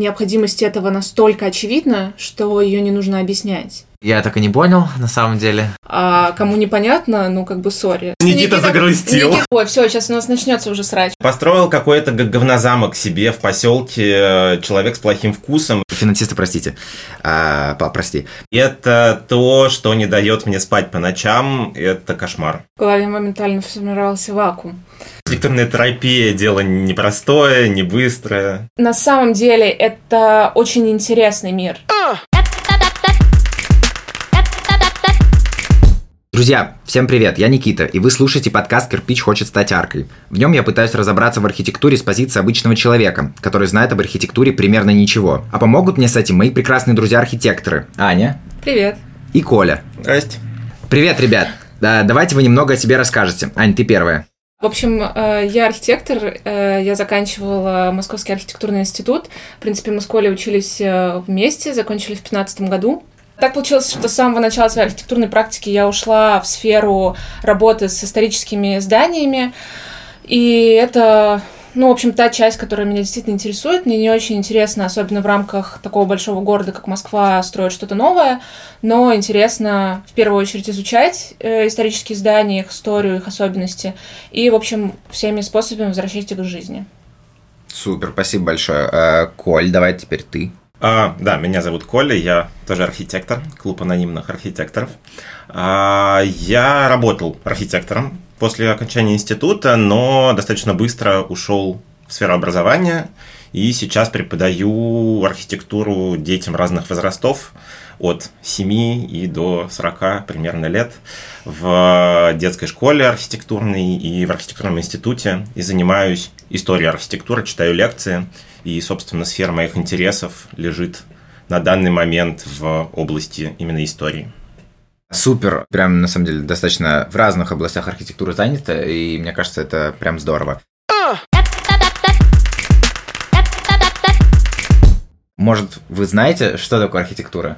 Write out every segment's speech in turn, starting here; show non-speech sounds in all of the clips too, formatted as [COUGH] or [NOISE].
необходимость этого настолько очевидна, что ее не нужно объяснять. Я так и не понял, на самом деле. А кому непонятно, ну как бы сори. Никита, Никита загрустил. Никита... Ой, все, сейчас у нас начнется уже срач. Построил какой-то говнозамок себе в поселке э, человек с плохим вкусом. Финансисты, простите. А, прости. Это то, что не дает мне спать по ночам. Это кошмар. В голове моментально сформировался вакуум. Архитектурная терапия – дело непростое, не быстрое. На самом деле это очень интересный мир. Друзья, всем привет, я Никита, и вы слушаете подкаст «Кирпич хочет стать аркой». В нем я пытаюсь разобраться в архитектуре с позиции обычного человека, который знает об архитектуре примерно ничего. А помогут мне с этим мои прекрасные друзья-архитекторы. Аня. Привет. И Коля. Здрасте. Привет, ребят. Да, давайте вы немного о себе расскажете. Ань, ты первая. В общем, э, я архитектор, э, я заканчивала Московский архитектурный институт. В принципе, мы с Колей учились э, вместе, закончили в 2015 году. Так получилось, что с самого начала своей архитектурной практики я ушла в сферу работы с историческими зданиями. И это, ну, в общем, та часть, которая меня действительно интересует. Мне не очень интересно, особенно в рамках такого большого города, как Москва, строить что-то новое. Но интересно, в первую очередь, изучать э, исторические здания, их историю, их особенности. И, в общем, всеми способами возвращать их к жизни. Супер, спасибо большое. Э, Коль, давай теперь ты. А, да, меня зовут Коля, я тоже архитектор, клуб анонимных архитекторов. А, я работал архитектором после окончания института, но достаточно быстро ушел в сферу образования и сейчас преподаю архитектуру детям разных возрастов от 7 и до 40 примерно лет в детской школе архитектурной и в архитектурном институте и занимаюсь историей архитектуры, читаю лекции – и, собственно, сфера моих интересов лежит на данный момент в области именно истории. Супер, прям на самом деле достаточно в разных областях архитектуры занято, и мне кажется, это прям здорово. Может, вы знаете, что такое архитектура?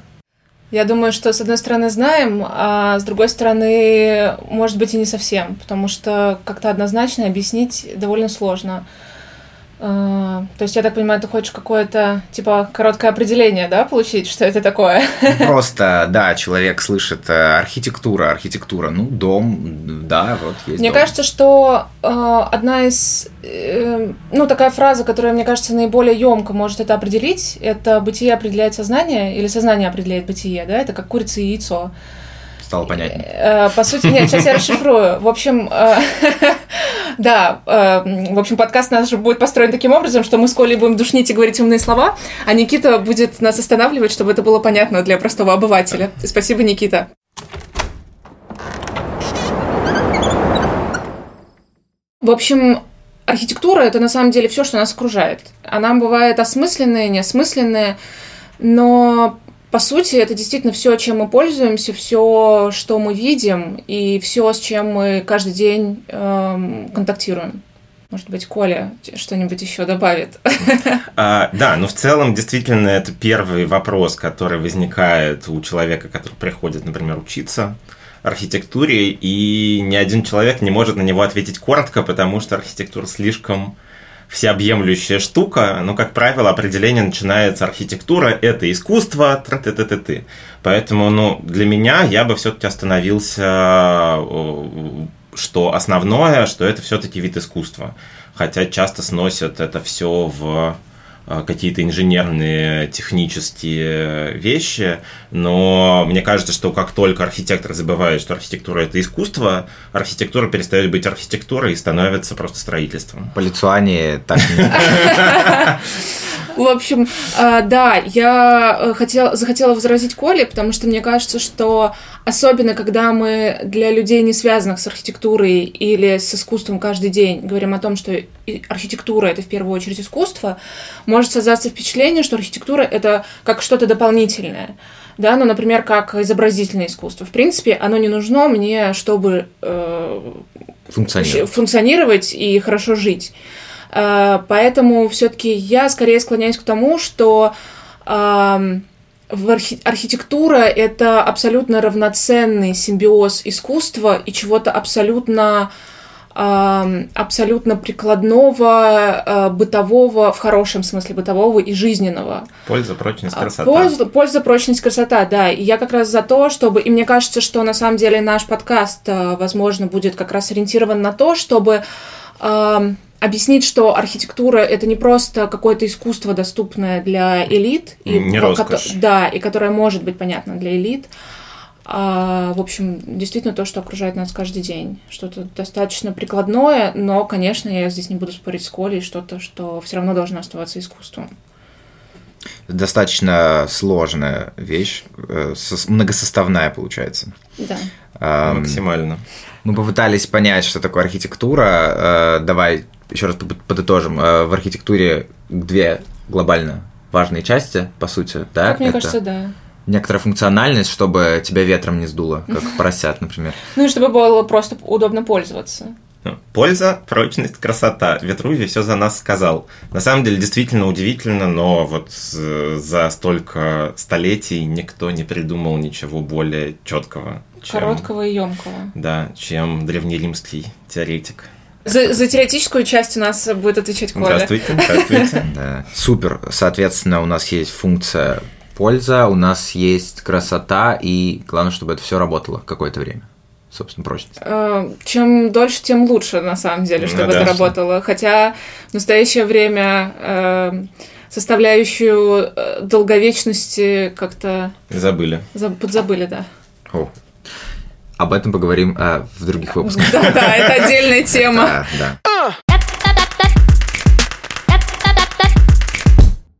Я думаю, что с одной стороны знаем, а с другой стороны, может быть, и не совсем, потому что как-то однозначно объяснить довольно сложно. А, то есть, я так понимаю, ты хочешь какое-то, типа, короткое определение, да, получить, что это такое? [LAUGHS] Просто, да, человек слышит э, архитектура, архитектура, ну, дом, да, вот есть Мне дом. кажется, что э, одна из, э, ну, такая фраза, которая, мне кажется, наиболее емко может это определить, это «бытие определяет сознание» или «сознание определяет бытие», да, это как курица и яйцо стало понятнее. Э, по сути, нет, сейчас я расшифрую. В общем, э, [LAUGHS] да, э, в общем, подкаст наш будет построен таким образом, что мы с Колей будем душнить и говорить умные слова, а Никита будет нас останавливать, чтобы это было понятно для простого обывателя. Спасибо, Никита. В общем, архитектура это на самом деле все, что нас окружает. Она бывает осмысленная, неосмысленная, но по сути, это действительно все, чем мы пользуемся, все, что мы видим, и все, с чем мы каждый день эм, контактируем. Может быть, Коля что-нибудь еще добавит. [LAUGHS] А, да, но в целом действительно это первый вопрос, который возникает у человека, который приходит, например, учиться архитектуре, и ни один человек не может на него ответить коротко, потому что архитектура слишком всеобъемлющая штука, но, как правило, определение начинается архитектура, это искусство, т т т т т Поэтому, ну, для меня я бы все-таки остановился, что основное, что это все-таки вид искусства. Хотя часто сносят это все в Э, какие-то инженерные, технические вещи, но мне кажется, что как только архитектор забывает, что архитектура – это искусство, архитектура перестает быть архитектурой и становится просто строительством. По Литуании так [LAUGHS] В общем, э, да, я э, хотела, захотела возразить Коле, потому что мне кажется, что особенно когда мы для людей, не связанных с архитектурой или с искусством каждый день, говорим о том, что архитектура — это в первую очередь искусство, может создаться впечатление, что архитектура — это как что-то дополнительное. Да, ну, например, как изобразительное искусство. В принципе, оно не нужно мне, чтобы э, функционировать. функционировать и хорошо жить. Э, поэтому все-таки я скорее склоняюсь к тому, что в архи- архитектура это абсолютно равноценный симбиоз искусства и чего-то абсолютно абсолютно прикладного, э, бытового, в хорошем смысле бытового и жизненного. Польза, прочность, А, красота. Польза, польза, прочность, красота, да. И я как раз за то, чтобы... И мне кажется, что на самом деле наш подкаст, э, возможно, будет как раз ориентирован на то, чтобы объяснить, что архитектура это не просто какое-то искусство, доступное для элит, и Не ко- роскошь. да, и которое может быть понятно для элит. А, в общем, действительно то, что окружает нас каждый день. Что-то достаточно прикладное, но, конечно, я здесь не буду спорить с Колей, что-то, что все равно должно оставаться искусством. Достаточно сложная вещь, э, сос- многосоставная получается. Да. Максимально. Мы попытались понять, что такое архитектура. Э, Давай еще раз под- подытожим. Э, В архитектуре две глобально важные части, по сути, да? как мне Это кажется, да. Некоторая функциональность, чтобы тебя ветром не сдуло, как [LAUGHS] поросят, например. Ну и чтобы было просто удобно пользоваться. Ну, Польза, прочность, красота. Ветрувий все за нас сказал. На самом деле, действительно удивительно, но вот э, за столько столетий никто не придумал ничего более четкого, чем, Короткого и емкого. да, чем древнеримский теоретик. За, за теоретическую часть у нас будет отвечать Коля. Здравствуйте, здравствуйте. [LAUGHS] Да. Супер. Соответственно, у нас есть функция польза, у нас есть красота, и главное, чтобы это все работало какое-то время. Собственно, прочность. Э, Чем дольше, тем лучше, на самом деле, Ну чтобы да. это работало. Хотя в настоящее время э, составляющую э, долговечности как-то Забыли. заб- подзабыли, да. О. Об этом поговорим э, в других выпусках. Да, да, это [LAUGHS] отдельная тема. Да, да.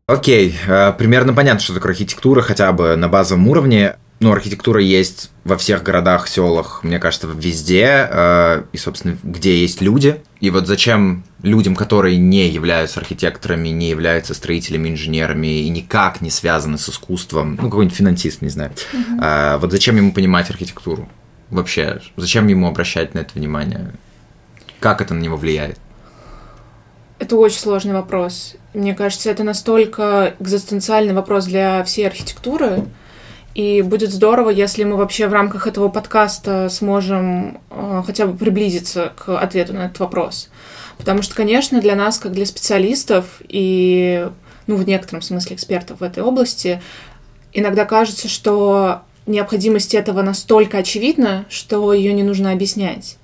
Окей, э, примерно понятно, что такое архитектура, хотя бы на базовом уровне. Ну, архитектура есть во всех городах, селах, мне кажется, везде, э, и, собственно, где есть люди. И вот зачем людям, которые не являются архитекторами, не являются строителями, инженерами и никак не связаны с искусством, ну, какой-нибудь финансист, не знаю, э, вот зачем ему понимать архитектуру? Вообще, зачем ему обращать на это внимание? Как это на него влияет? Это очень сложный вопрос. Мне кажется, это настолько экзистенциальный вопрос для всей архитектуры. И будет здорово, если мы вообще в рамках этого подкаста сможем э, хотя бы приблизиться к ответу на этот вопрос. Потому что, конечно, для нас, как для специалистов и, ну, в некотором смысле экспертов в этой области, иногда кажется, что необходимость этого настолько очевидна, что ее не нужно объяснять.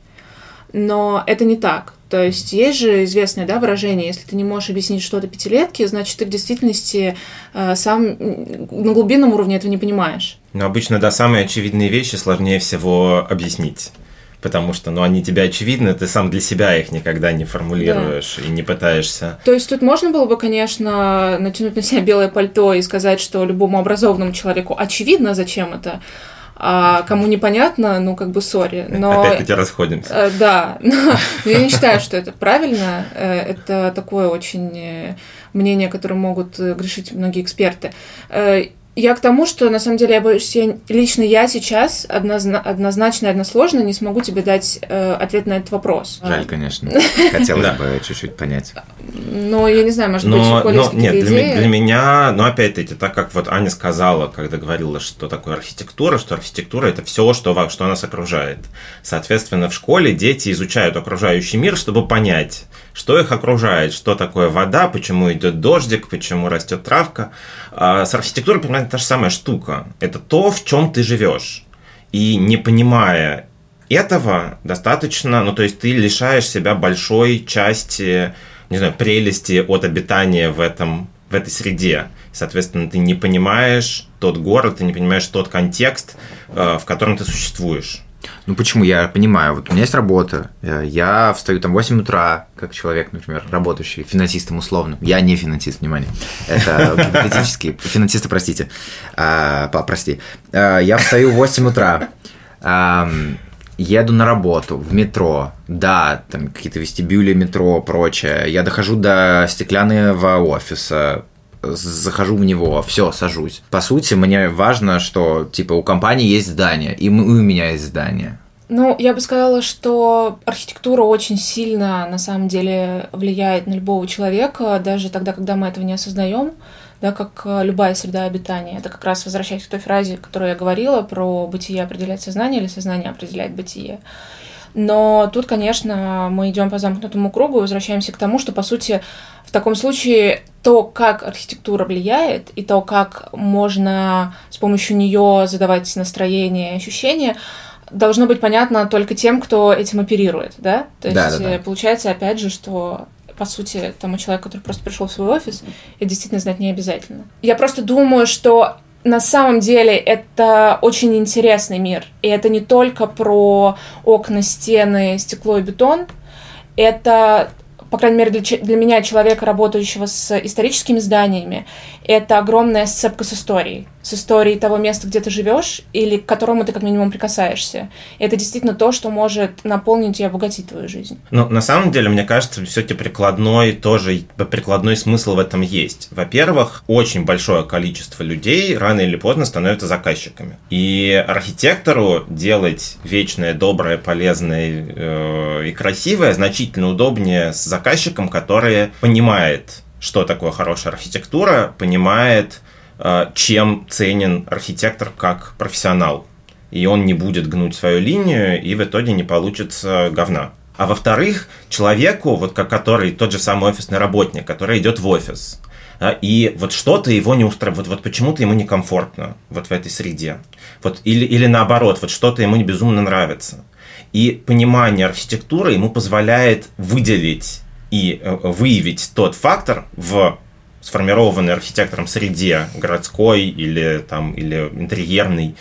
Но это не так. То есть есть же известное да, выражение, если ты не можешь объяснить что-то пятилетке, значит, ты в действительности э, сам на глубинном уровне этого не понимаешь. Но обычно, да, самые очевидные вещи сложнее всего объяснить. Потому что, ну, они тебе очевидны, ты сам для себя их никогда не формулируешь и не пытаешься. То есть тут можно было бы, конечно, натянуть на себя белое пальто и сказать, что любому образованному человеку очевидно, зачем это, а кому непонятно, ну, как бы, сори. Но... Опять-таки расходимся. Э, Да, но я не считаю, что это правильно. Э, Это такое очень э, мнение, которым могут грешить многие эксперты. Я к тому, что на самом деле я боюсь, я, лично я сейчас однозна- однозначно и односложно не смогу тебе дать э, ответ на этот вопрос. Жаль, конечно. [LAUGHS] Хотелось Да. бы чуть-чуть понять. Но я не знаю, может быть, Но, но нет, для, для меня, ну опять-таки, так как вот Аня сказала, когда говорила, что такое архитектура, что архитектура это все, что, что нас окружает. Соответственно, в школе дети изучают окружающий мир, чтобы понять, что их окружает, что такое вода, почему идет дождик, почему растет травка. А с архитектурой примерно та же самая штука. Это то, в чем ты живешь. И не понимая этого достаточно, ну то есть ты лишаешь себя большой части, не знаю, прелести от обитания в этом в этой среде. Соответственно, ты не понимаешь тот город, ты не понимаешь тот контекст, э, в котором ты существуешь. Ну почему? Я понимаю, вот у меня есть работа, э, я встаю там в 8 утра, как человек, например, работающий финансистом условно. Я не финансист, внимание. Это [LAUGHS] гипотетический. Финансисты, простите. А, прости. А, Я встаю в 8 утра, еду на работу в метро, да, там какие-то вестибюли метро, прочее. Я дохожу до стеклянного офиса, захожу в него, все, сажусь. По сути, мне важно, что типа у компании есть здание, и у меня есть здание. Ну, я бы сказала, что архитектура очень сильно, на самом деле, влияет на любого человека, даже тогда, когда мы этого не осознаем, да, как э, любая среда обитания. Это как раз возвращаясь к той фразе, которую я говорила про бытие определяет сознание или сознание определяет бытие. Но тут, конечно, мы идем по замкнутому кругу и возвращаемся к тому, что, по сути, в таком случае то, как архитектура влияет, и то, как можно с помощью нее задавать настроение и ощущения, должно быть понятно только тем, кто этим оперирует, да? То есть Да, да, да. получается, опять же, что по сути, тому человеку, который просто пришел в свой офис, это действительно знать не обязательно. Я просто думаю, что на самом деле это очень интересный мир. И это не только про окна, стены, стекло и бетон. Это, по крайней мере, для, для меня, человека, работающего с историческими зданиями, это огромная сцепка с историей. С историей того места, где ты живешь, или к которому ты как минимум прикасаешься. И это действительно то, что может наполнить и обогатить твою жизнь. Ну, на самом деле, мне кажется, все-таки прикладной тоже, прикладной смысл в этом есть. Во-первых, очень большое количество людей рано или поздно становятся заказчиками. И архитектору делать вечное, доброе, полезное э, и красивое значительно удобнее с заказчиком, который понимает, что такое хорошая архитектура, понимает, чем ценен архитектор как профессионал и он не будет гнуть свою линию, и в итоге не получится говна. А во-вторых, человеку, вот как который тот же самый офисный работник, который идет в офис, да, и вот что-то его не устраивает, вот, вот почему-то ему некомфортно вот в этой среде. Вот, или, или наоборот, вот что-то ему не безумно нравится. И понимание архитектуры ему позволяет выделить и э, выявить тот фактор в сформированной архитектором среде, городской или, там, или интерьерной,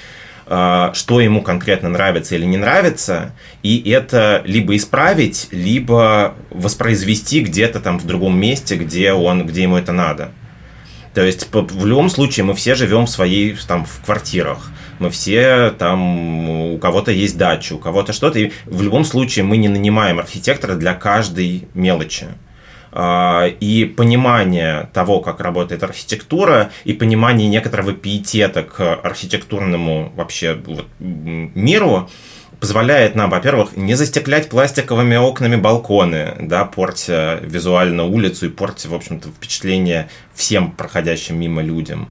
э, что ему конкретно нравится или не нравится, и это либо исправить, либо воспроизвести где-то там в другом месте, где, он, где ему это надо. То есть в любом случае мы все живем в своей там в квартирах, мы все там у кого-то есть дача, у кого-то что-то, и в любом случае мы не нанимаем архитектора для каждой мелочи. А, И понимание того, как работает архитектура, и понимание некоторого пиетета к архитектурному вообще вот, миру, позволяет нам, во-первых, не застеклять пластиковыми окнами балконы, да, портя визуально улицу и портя, в общем-то, впечатление всем проходящим мимо людям.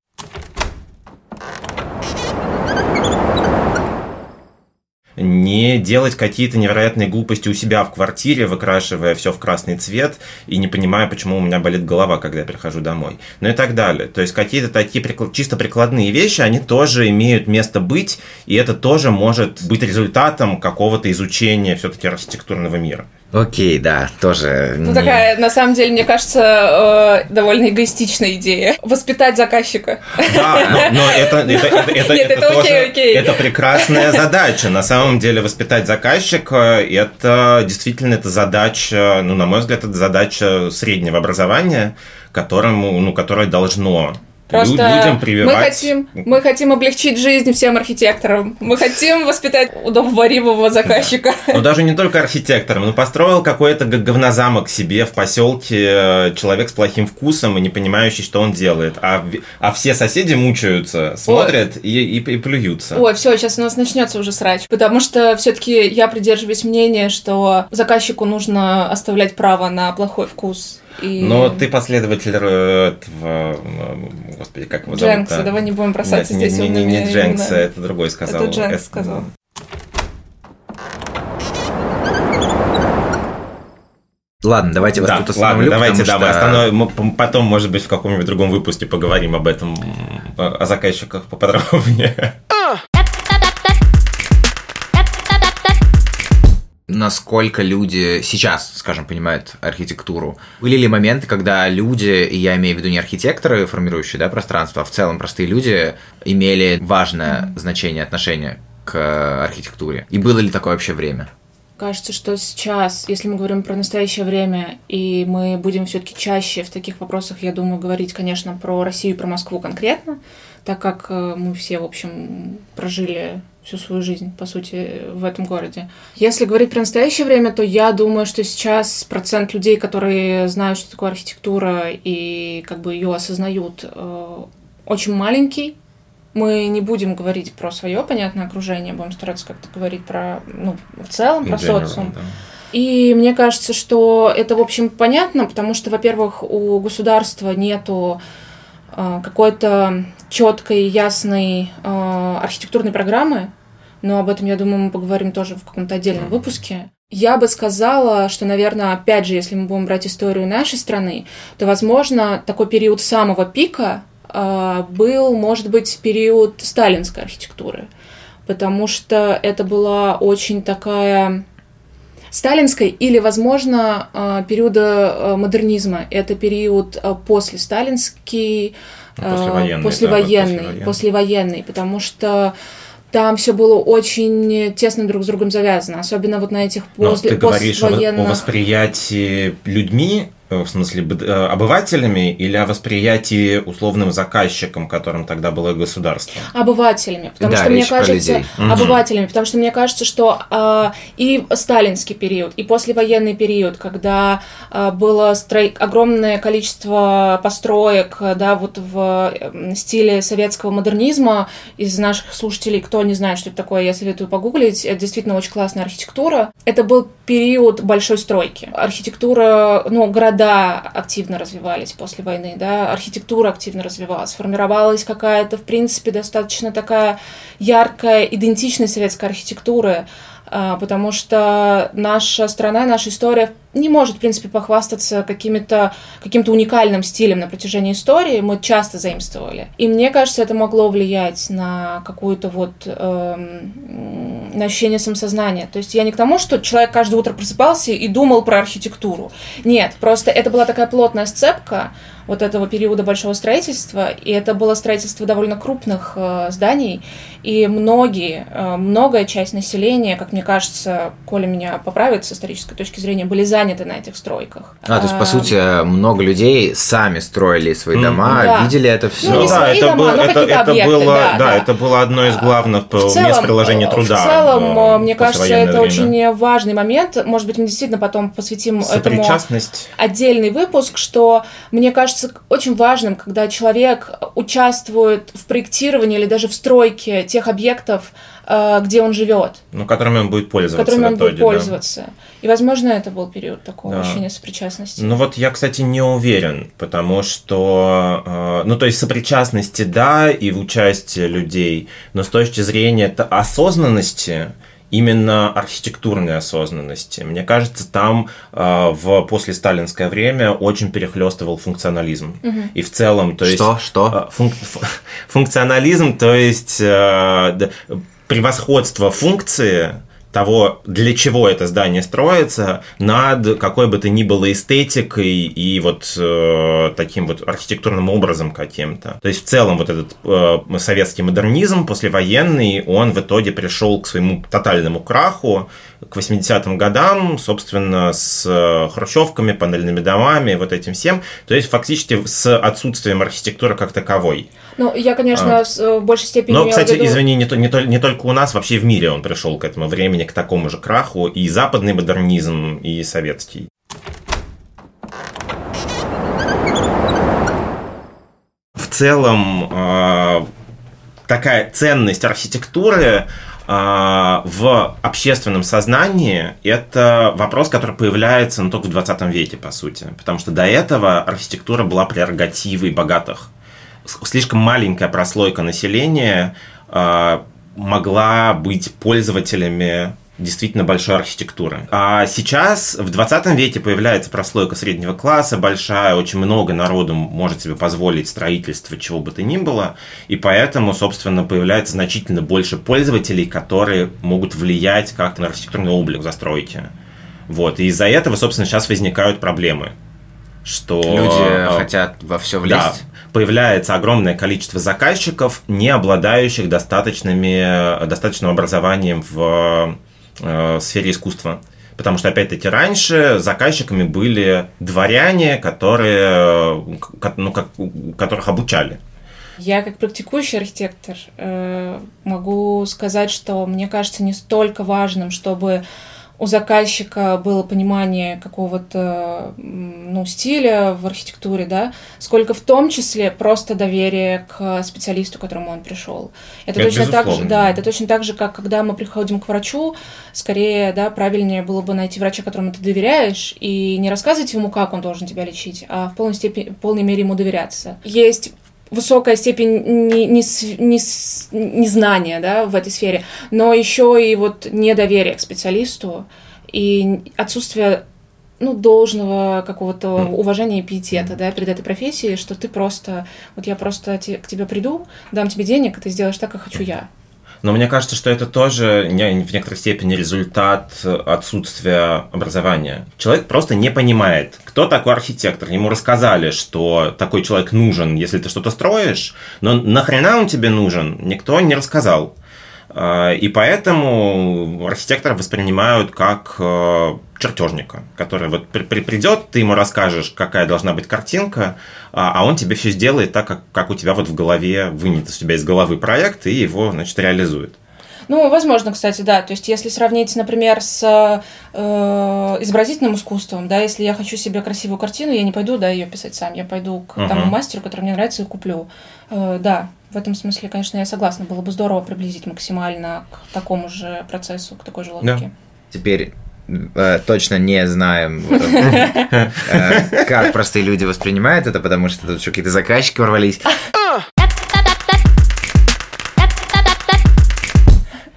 Не делать какие-то невероятные глупости у себя в квартире, выкрашивая все в красный цвет и не понимая, почему у меня болит голова, когда я прихожу домой. Ну и так далее. То есть какие-то такие прикл- чисто прикладные вещи, они тоже имеют место быть, и это тоже может быть результатом какого-то изучения все-таки архитектурного мира. Окей, да, тоже. Ну, не- такая, на самом деле, мне кажется, э, довольно эгоистичная идея. Воспитать заказчика. Да, но, но это, это, это, это, Нет, это тоже окей, окей. это прекрасная задача. На самом деле воспитать заказчика это действительно это задача, ну, на мой взгляд, это задача среднего образования, которому, ну, которое должно Просто людям мы прививать. хотим, мы хотим облегчить жизнь всем архитекторам. Мы хотим воспитать удобоваримого заказчика. Ну, даже не только архитектором. Ну, построил какой-то говнозамок себе в поселке э, человек с плохим вкусом и не понимающий, что он делает. А, а все соседи мучаются, смотрят и, и, и плюются. Ой, все, сейчас у нас начнется уже срач. Потому что все-таки я придерживаюсь мнения, что заказчику нужно оставлять право на плохой вкус. И... Но ты последователь э, этого, господи, как его зовут? Дженкса, давай не будем бросаться Нет, здесь не, не, не, Дженкса, именами. это другой сказал. Это Дженкс сказал. Ладно, давайте вас Да, тут ладно, остановлю. давайте, да, потому мы что- остановим. мы Потом, может быть, в каком-нибудь другом выпуске поговорим об этом, о заказчиках поподробнее. Насколько люди сейчас, скажем, понимают архитектуру. Были ли моменты, когда люди, и я имею в виду не архитекторы, формирующие да, пространство, а в целом простые люди, имели важное значение отношения к архитектуре? И было ли такое вообще время? Кажется, что сейчас, если мы говорим про настоящее время, и мы будем все-таки чаще в таких вопросах, я думаю, говорить, конечно, про Россию и про Москву конкретно, так как э, мы все, в общем, прожили всю свою жизнь, по сути, в этом городе. Если говорить про настоящее время, то я думаю, что сейчас процент людей, которые знают, что такое архитектура и как бы ее осознают, э, очень маленький. Мы не будем говорить про свое понятное окружение, будем стараться как-то говорить про, ну, в целом, про General, социум. да. И мне кажется, что это, в общем, понятно, потому что, во-первых, у государства нету э, какой-то четкой, ясной э, архитектурной программы. Но об этом, я думаю, мы поговорим тоже в каком-то отдельном выпуске. Я бы сказала, что, наверное, опять же, если мы будем брать историю нашей страны, то, возможно, такой период самого пика э, был, может быть, период сталинской архитектуры, потому что это была очень такая сталинской или, возможно, э, периода э, модернизма. Это период после сталинский, послевоенный, послевоенный, да, послевоенный, послевоенный, потому что там все было очень тесно друг с другом завязано, особенно вот на этих после, Но ты говоришь послевоенных... о восприятии людьми в смысле, э, обывателями или о восприятии условным заказчиком, которым тогда было государство? Обывателями, потому да, что мне кажется, обывателями, потому что мне кажется, что э, и сталинский период, и послевоенный период, когда э, было строй... огромное количество построек, да, вот в стиле советского модернизма, из наших слушателей, кто не знает, что это такое, я советую погуглить, это действительно очень классная архитектура. Это был период большой стройки. Архитектура, ну, города города активно развивались после войны, да, архитектура активно развивалась, формировалась какая-то, в принципе, достаточно такая яркая идентичность советской архитектуры, а, потому что наша страна, наша история не может, в принципе, похвастаться каким-то каким уникальным стилем на протяжении истории. Мы часто заимствовали. И мне кажется, это могло влиять на какую-то вот эм, на ощущение самосознания. То есть я не к тому, что человек каждое утро просыпался и думал про архитектуру. Нет, просто это была такая плотная сцепка, вот этого периода большого строительства, и это было строительство довольно крупных э, зданий, и многие, э, многая часть населения, как мне кажется, Коля меня поправит с исторической точки зрения, были заняты на этих стройках. А, то есть, по а, сути, много людей сами строили свои дома, да. видели это все. Ну, не да, это дома, было, но это, это объекты, было, да, да, это было одно из главных в целом, мест приложения труда. В целом, мне кажется, это время. очень важный момент. Может быть, мы действительно потом посвятим этому отдельный выпуск, что мне кажется, очень важным, когда человек участвует в проектировании или даже в стройке тех объектов, где он живет. Ну, которыми он будет пользоваться. Которыми он будет пользоваться. Да. И, возможно, это был период такого да. ощущения сопричастности. Ну, вот я, кстати, не уверен, потому что, э, ну, то есть сопричастности, да, и в участии людей, но с точки зрения осознанности, именно архитектурной осознанности. Мне кажется, там э, в послесталинское время очень перехлестывал функционализм. Угу. И в целом, то есть... Что? Что? Э, функ, функционализм, то есть э, превосходство функции того, для чего это здание строится, над какой бы то ни было эстетикой и вот э, таким вот архитектурным образом каким-то. То есть в целом вот этот э, советский модернизм послевоенный, он в итоге пришел к своему тотальному краху, к 80-м годам, собственно, с э, хрущевками, панельными домами, вот этим всем. То есть фактически с отсутствием архитектуры как таковой. Ну, я, конечно, а. Э, в большей степени... Но, кстати, виду... извини, не, то, не, то, не только у нас, вообще в мире он пришел к этому времени, к такому же краху, и западный модернизм, и советский. В целом, э, такая ценность архитектуры а, в общественном сознании это вопрос, который появляется ну, только в 20 веке, по сути. Потому что до этого архитектура была прерогативой богатых. Слишком маленькая прослойка населения а, могла быть пользователями действительно большой архитектуры. А сейчас, в 20 веке, появляется прослойка среднего класса большая, очень много народу может себе позволить строительство чего бы то ни было, и поэтому, собственно, появляется значительно больше пользователей, которые могут влиять как-то на архитектурный облик застройки. Вот, и из-за этого, собственно, сейчас возникают проблемы. Что... Люди хотят во все влезть. Да, появляется огромное количество заказчиков, не обладающих достаточными, достаточным образованием в э, сфере искусства. Потому что, опять-таки, раньше заказчиками были дворяне, которые, ну, как, которых обучали. Я как практикующий архитектор э, могу сказать, что мне кажется не столько важным, чтобы у заказчика было понимание какого-то ну, стиля в архитектуре, да, сколько в том числе просто доверие к специалисту, к которому он пришел. Это, это точно так же, да, это точно так же, как когда мы приходим к врачу, скорее, да, правильнее было бы найти врача, которому ты доверяешь, и не рассказывать ему, как он должен тебя лечить, а в полной степени, в полной мере ему доверяться. Есть высокая степень не, не, не, незнания да, в этой сфере, но еще и вот недоверие к специалисту и отсутствие ну, должного какого-то уважения и пиетета, да, перед этой профессией, что ты просто, вот я просто к тебе приду, дам тебе денег, и ты сделаешь так, как хочу я. Но мне кажется, что это тоже в некоторой степени результат отсутствия образования. Человек просто не понимает, кто такой архитектор. Ему рассказали, что такой человек нужен, если ты что-то строишь, но нахрена он тебе нужен, никто не рассказал. А, и поэтому архитектора воспринимают как э, чертежника, который вот при, при, придет, ты ему расскажешь, какая должна быть картинка, а, а он тебе все сделает так, как, как у тебя вот в голове вынет из тебя из головы проект и его, значит, реализует. Ну, возможно, кстати, да. То есть, если сравнить, например, с э, изобразительным искусством, да, если я хочу себе красивую картину, я не пойду, да, ее писать сам, я пойду к uh-huh. тому мастеру, который мне нравится, и куплю. Э, да, в этом смысле, конечно, я согласна. Было бы здорово приблизить максимально к такому же процессу, к такой же логике. Да. Теперь э, точно не знаем, [LAUGHS] э, как простые люди воспринимают это, потому что тут еще какие-то заказчики ворвались.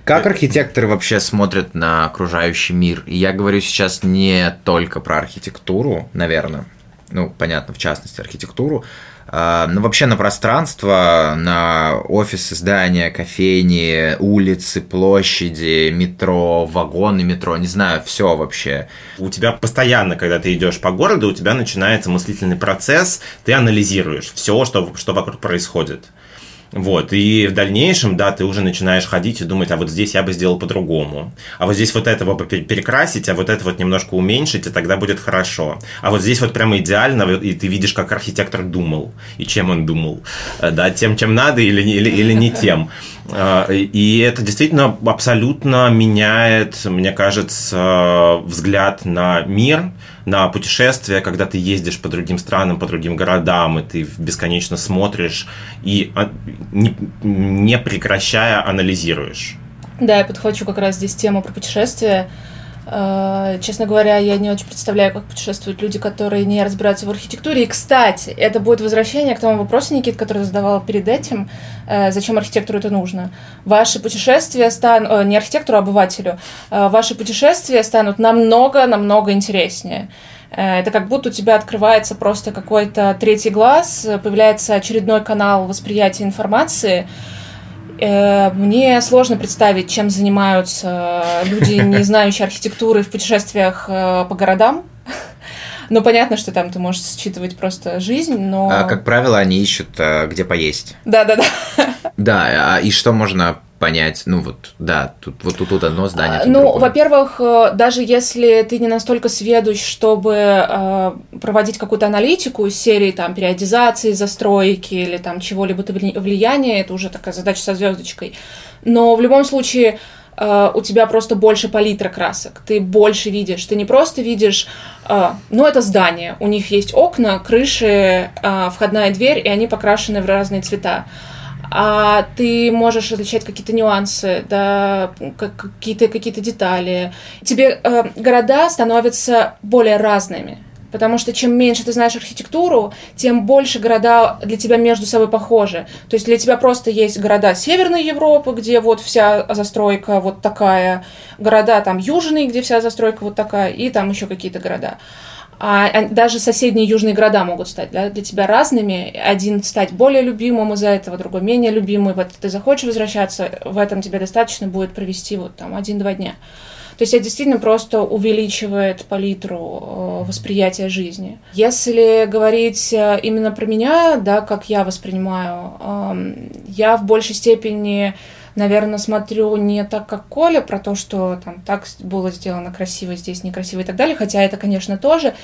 Как архитекторы вообще смотрят на окружающий мир? И я говорю сейчас не только про архитектуру, наверное, ну, понятно, в частности, архитектуру, а, но вообще на пространство, на офисы, здания, кофейни, улицы, площади, метро, вагоны метро, не знаю, все вообще. У тебя постоянно, когда ты идешь по городу, у тебя начинается мыслительный процесс, ты анализируешь все, что, что вокруг происходит. Вот, и в дальнейшем, да, ты уже начинаешь ходить и думать, а вот здесь я бы сделал по-другому. А вот здесь вот этого перекрасить, а вот это вот немножко уменьшить, и тогда будет хорошо. А вот здесь вот прямо идеально, и ты видишь, как архитектор думал, и чем он думал. Э, да, тем, чем надо или, или, или не тем. Э, и это действительно абсолютно меняет, мне кажется, взгляд на мир, на путешествия, когда ты ездишь по другим странам, по другим городам, и ты бесконечно смотришь и а, не, не прекращая анализируешь. Да, я подхвачу как раз здесь тему про путешествия. Э, честно говоря, я не очень представляю, как путешествуют люди, которые не разбираются в архитектуре. И, кстати, это будет возвращение к тому вопросу, Никит, который задавал перед этим, э, зачем архитектору это нужно. Ваши путешествия станут, э, не архитектору, а обывателю, ваши путешествия станут намного-намного интереснее. Это как будто у тебя открывается просто какой-то третий глаз, появляется очередной канал восприятия информации, мне сложно представить, чем занимаются люди, не знающие архитектуры в путешествиях э, по городам. Ну, понятно, что там ты можешь считывать просто жизнь, но... А, как правило, они ищут, э, где поесть. Да-да-да. Да, а и что можно понять, ну вот, да, тут вот тут, тут одно здание. Тут ну, во-первых, э, даже если ты не настолько сведущ, чтобы э, проводить какую-то аналитику из серии там периодизации, застройки или там чего-либо влияния, это уже такая задача со звездочкой. Но в любом случае Uh, у тебя просто больше палитра красок, ты больше видишь, ты не просто видишь, uh, ну это здание, у них есть окна, крыши, uh, входная дверь, и они покрашены в разные цвета а ты можешь различать какие-то нюансы, да, какие-то какие детали. Тебе э, города становятся более разными. Потому что чем меньше ты знаешь архитектуру, тем больше города для тебя между собой похожи. То есть для тебя просто есть города Северной Европы, где вот вся застройка вот такая, города там Южные, где вся застройка вот такая, и там еще какие-то города а даже соседние южные города могут стать да, для тебя разными. Один стать более любимым из-за этого, другой менее любимый. Вот ты захочешь возвращаться, в этом тебе достаточно будет провести вот там один-два дня. То есть это действительно просто увеличивает палитру э, восприятия жизни. Если говорить э, именно про меня, да, как я воспринимаю, эм, я в большей степени наверное, смотрю не так, как Коля, про то, что там так было сделано красиво, здесь некрасиво и так далее, хотя это, конечно, тоже,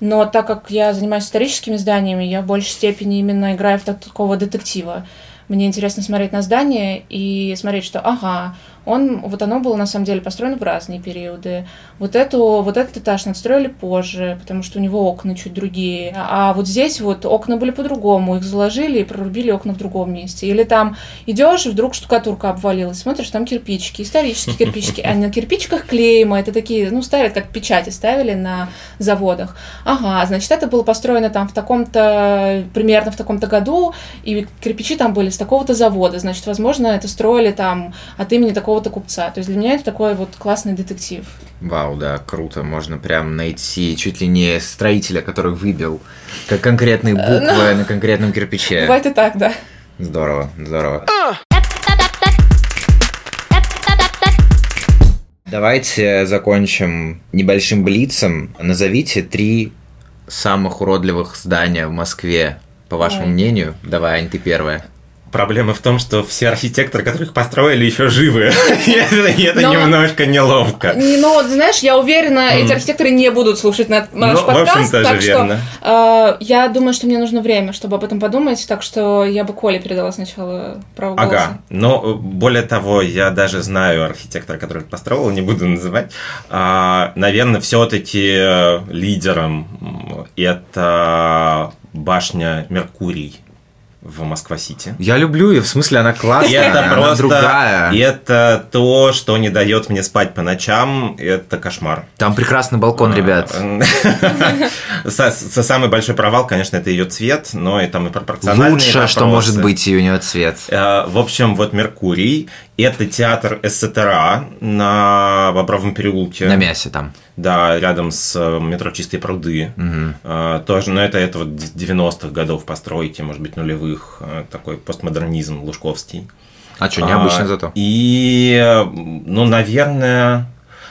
но так как я занимаюсь историческими зданиями, я в большей степени именно играю в такого детектива. Мне интересно смотреть на здание и смотреть, что ага, он, вот оно было на самом деле построено в разные периоды. Вот, эту, вот этот этаж надстроили позже, потому что у него окна чуть другие. А вот здесь вот окна были по-другому, их заложили и прорубили окна в другом месте. Или там идешь, вдруг штукатурка обвалилась, смотришь, там кирпичики, исторические кирпичики, а на кирпичиках клейма, это такие, ну, ставят, как печати ставили на заводах. Ага, значит, это было построено там в таком-то, примерно в таком-то году, и кирпичи там были с такого-то завода, значит, возможно, это строили там от имени такого какого-то купца. То есть для меня это такой вот классный детектив. Вау, да, круто. Можно прям найти чуть ли не строителя, который выбил как конкретные э, буквы ну, на конкретном кирпиче. Бывает и так, да. Здорово, здорово. Давайте закончим небольшим блицем. Назовите три самых уродливых здания в Москве, по вашему Ой. мнению. Давай, Ань, ты первая. Проблема в том, что все архитекторы, которых построили, еще живы. [LAUGHS] и это но, немножко неловко. Ну, знаешь, я уверена, эти архитекторы не будут слушать наш ну, подкаст. Так что э, я думаю, что мне нужно время, чтобы об этом подумать. Так что я бы Коле передала сначала право голоса. Ага. Но более того, я даже знаю архитектора, который построил, не буду называть. А, наверное, все-таки лидером это башня Меркурий в Москва-Сити. Я люблю ее, в смысле она классная, это она просто, другая. Это то, что не дает мне спать по ночам, это кошмар. Там прекрасный балкон, а, ребят. [LAUGHS] Самый большой провал, конечно, это ее цвет, но и там и пропорциональные Лучше, что может быть у нее цвет. Э, в общем, вот Меркурий, это театр СТРА на Бобровом переулке. На мясе там. Да, рядом с э, метро Чистые пруды. Угу. Тоже, но это, это вот 90-х годов постройки, может быть, нулевых. Э, такой постмодернизм лужковский. А что, необычно а, зато? И, ну, наверное...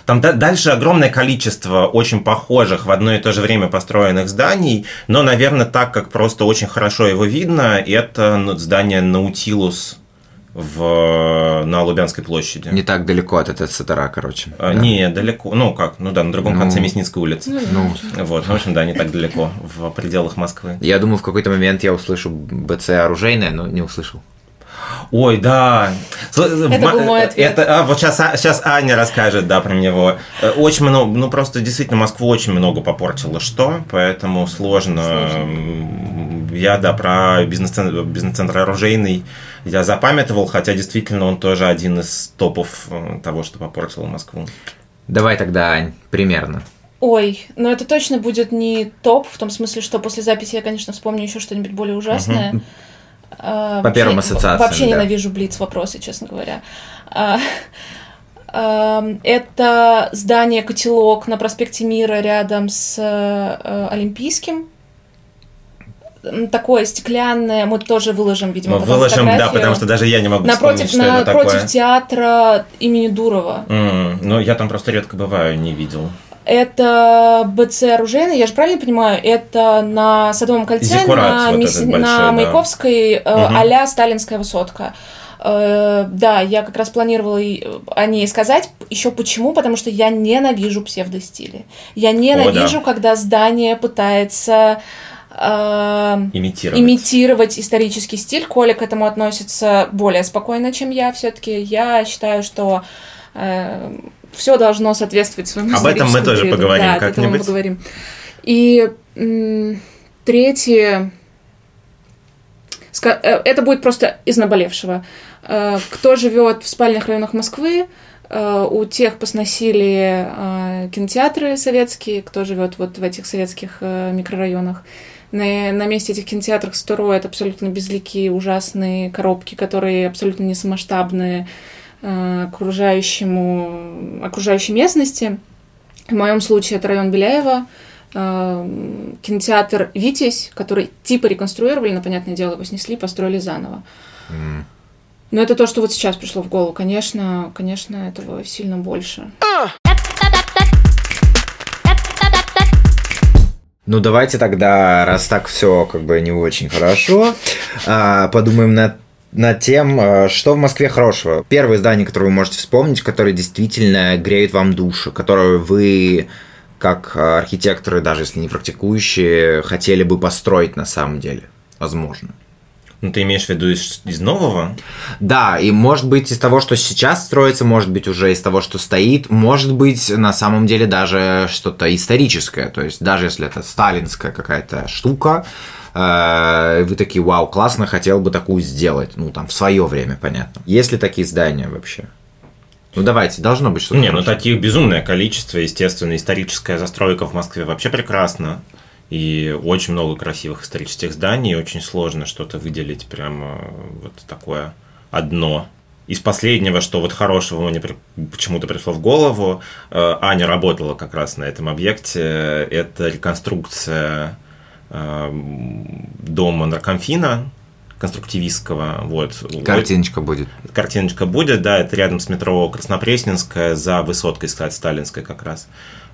Там дальше огромное количество очень похожих в одно и то же время построенных зданий, но, наверное, так как просто очень хорошо его видно, это ну, здание Наутилус в, на Лубянской площади. Не так далеко от этого Сатара, короче. А, да. Не, далеко. Ну как, ну да, на другом ну, конце Мясницкой улицы. Ну, вот, ну, в общем, да, не так далеко, в пределах Москвы. Я думаю, в какой-то момент я услышу БЦ оружейное, но не услышал. Ой, да. Это был мой ответ. Это, а, вот сейчас, сейчас Аня расскажет, да, про него. Э, очень много, ну просто действительно Москву очень много попортило что, поэтому сложно. сложно. Я, да, про бизнес-центр, бизнес-центр оружейный я запамятовал, хотя действительно он тоже один из топов э, того, что попортило Москву. Давай тогда, Ань, примерно. Ой, но это точно будет не топ, в том смысле, что после записи я, конечно, вспомню еще что-нибудь более ужасное. Угу. А, По первым ассоциациям. Вообще да. ненавижу блиц вопросы, честно говоря. А, [LAUGHS] а, это здание котелок на проспекте Мира рядом с а, Олимпийским такое стеклянное, мы тоже выложим, видимо, мы выложим, да, потому что даже я не могу напротив, вспомнить, что это Напротив театра имени Дурова. Mm, ну, я там просто редко бываю, не видел. Это БЦ оружейный, я же правильно понимаю, это на Садовом кольце, Зиккурат, на, вот большой, на да. Маяковской, угу. а-ля Сталинская высотка. Э, да, я как раз планировала о ней сказать. Еще почему? Потому что я ненавижу псевдостили. Я ненавижу, О, да. когда здание пытается э, имитировать. имитировать исторический стиль. Коля к этому относится более спокойно, чем я. Все-таки я считаю, что э, все должно соответствовать своему Об этом мы тоже периоду. поговорим да, как-нибудь. мы поговорим. И м- третье, э, это будет просто из наболевшего. Э, кто живет в спальных районах Москвы, э, у тех посносили кинотеатры советские, кто живет вот в этих советских микрорайонах. На, на месте этих кинотеатров строят абсолютно безликие, ужасные коробки, которые абсолютно не самоштабные, Э, окружающему, окружающей местности. В моем случае это район Беляева, э, кинотеатр «Витязь», который типа реконструировали, но, понятное дело, его снесли, построили заново. Mm. Но это то, что вот сейчас пришло в голову. Конечно, конечно, этого сильно больше. Ну давайте тогда, раз так все как бы не очень хорошо, а, подумаем над над тем, э, что в Москве хорошего. Первое здание, которое вы можете вспомнить, которое действительно греет вам душу, которое вы как архитекторы, даже если не практикующие, хотели бы построить на самом деле. Возможно. Ну, ты имеешь в виду из, из нового? Да, и может быть из того, что сейчас строится, может быть уже из того, что стоит, может быть на самом деле даже что-то историческое. То есть даже если это сталинская какая-то штука, э, вы такие, вау, классно, хотел бы такую сделать. Ну, там, в свое время, понятно. Есть ли такие здания вообще? Ну давайте, должно быть что-то. Не, ну таких безумное количество, естественно, историческая застройка в Москве вообще прекрасна. И очень много красивых исторических зданий, очень сложно что-то выделить прямо вот такое одно. Из последнего, что вот хорошего мне почему-то пришло в голову, э, Аня работала как раз на этом объекте, это реконструкция э, дома наркомфина, конструктивистского. Вот. Картиночка будет. Картиночка будет, да, это рядом с метро Краснопресненская, за высоткой, кстати, Сталинской как раз.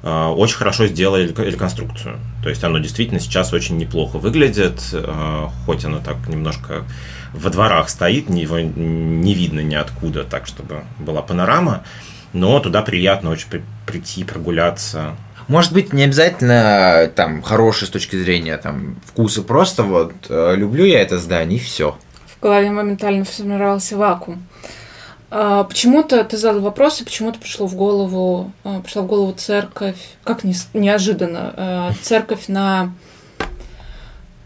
А, очень хорошо сделали реконструкцию. То есть оно действительно сейчас очень неплохо выглядит, а, хоть оно так немножко во дворах стоит, его не видно ниоткуда, так чтобы была панорама, но туда приятно очень прийти, прогуляться, может быть, не обязательно там хороший с точки зрения там вкуса, просто вот э, люблю я это здание и все. В голове моментально сформировался вакуум. А, почему-то ты задал вопрос, и почему-то пришло в голову, а, пришла в голову церковь, как не, неожиданно, церковь на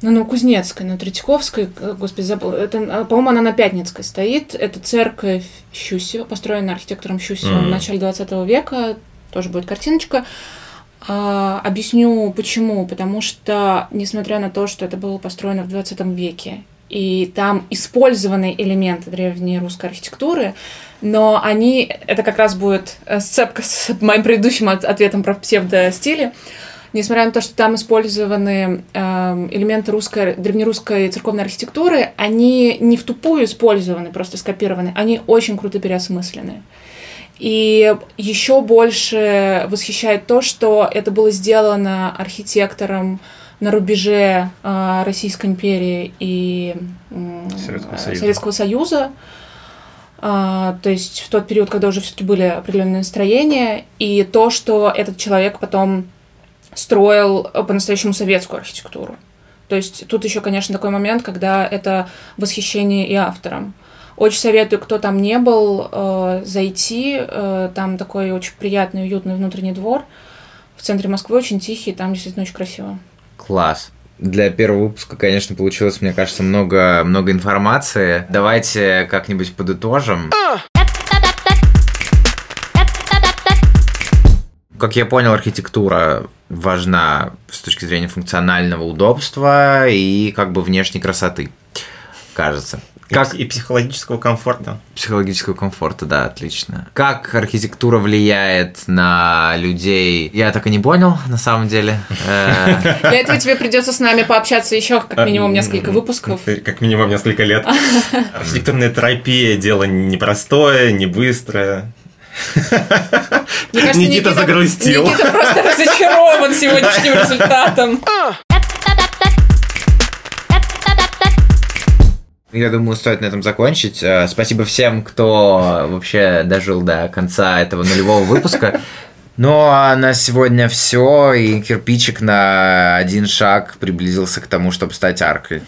на Новокузнецкой, на Третьяковской, э, господи, забыл, это, по-моему, она на Пятницкой стоит. Это церковь Щусева, построена архитектором Щусевым mm-hmm. в начале 20 века, тоже будет картиночка. А, объясню почему. Потому что, несмотря на то, что это было построено в 20 веке, и там использованы элементы древней русской архитектуры, но они, это как раз будет э, сцепка с [LAUGHS] моим предыдущим ответом про псевдостили, несмотря на то, что там использованы э, элементы русской, древнерусской церковной архитектуры, они не в тупую использованы, просто скопированы, они очень круто переосмыслены. И еще больше восхищает то, что это было сделано архитектором на рубеже э, Российской империи и э, Советского Союза. Советского Союза. А, то есть в тот период, когда уже все-таки были определенные настроения, и то, что этот человек потом строил по-настоящему советскую архитектуру. То есть тут еще, конечно, такой момент, когда это восхищение и автором. Очень советую, кто там не был, э, зайти. Э, там такой очень приятный, уютный внутренний двор. В центре Москвы очень тихий, там действительно очень красиво. Класс. Для первого выпуска, конечно, получилось, мне кажется, много, много информации. Давайте как-нибудь подытожим. Как я понял, архитектура важна с точки зрения функционального удобства и как бы внешней красоты, кажется. Как... И психологического комфорта. Психологического комфорта, да, отлично. Как архитектура влияет на людей? Я так и не понял, на самом деле. Э, Для этого тебе придется с нами пообщаться еще как минимум несколько выпусков. Как минимум несколько лет. [LAUGHS] Архитектурная терапия – дело непростое, не быстрое. Никита, Никита загрустил. Никита просто разочарован сегодняшним результатом. [LAUGHS] Я думаю, стоит на этом закончить. Э, спасибо всем, кто вообще дожил до конца этого нулевого выпуска. Ну а на сегодня все, и кирпичик на один шаг приблизился к тому, чтобы стать аркой.